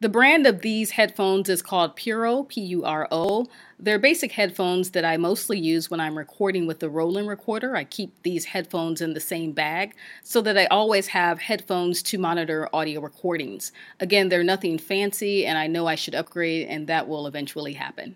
The brand of these headphones is called Puro, P U R O. They're basic headphones that I mostly use when I'm recording with the Roland recorder. I keep these headphones in the same bag so that I always have headphones to monitor audio recordings. Again, they're nothing fancy, and I know I should upgrade, and that will eventually happen.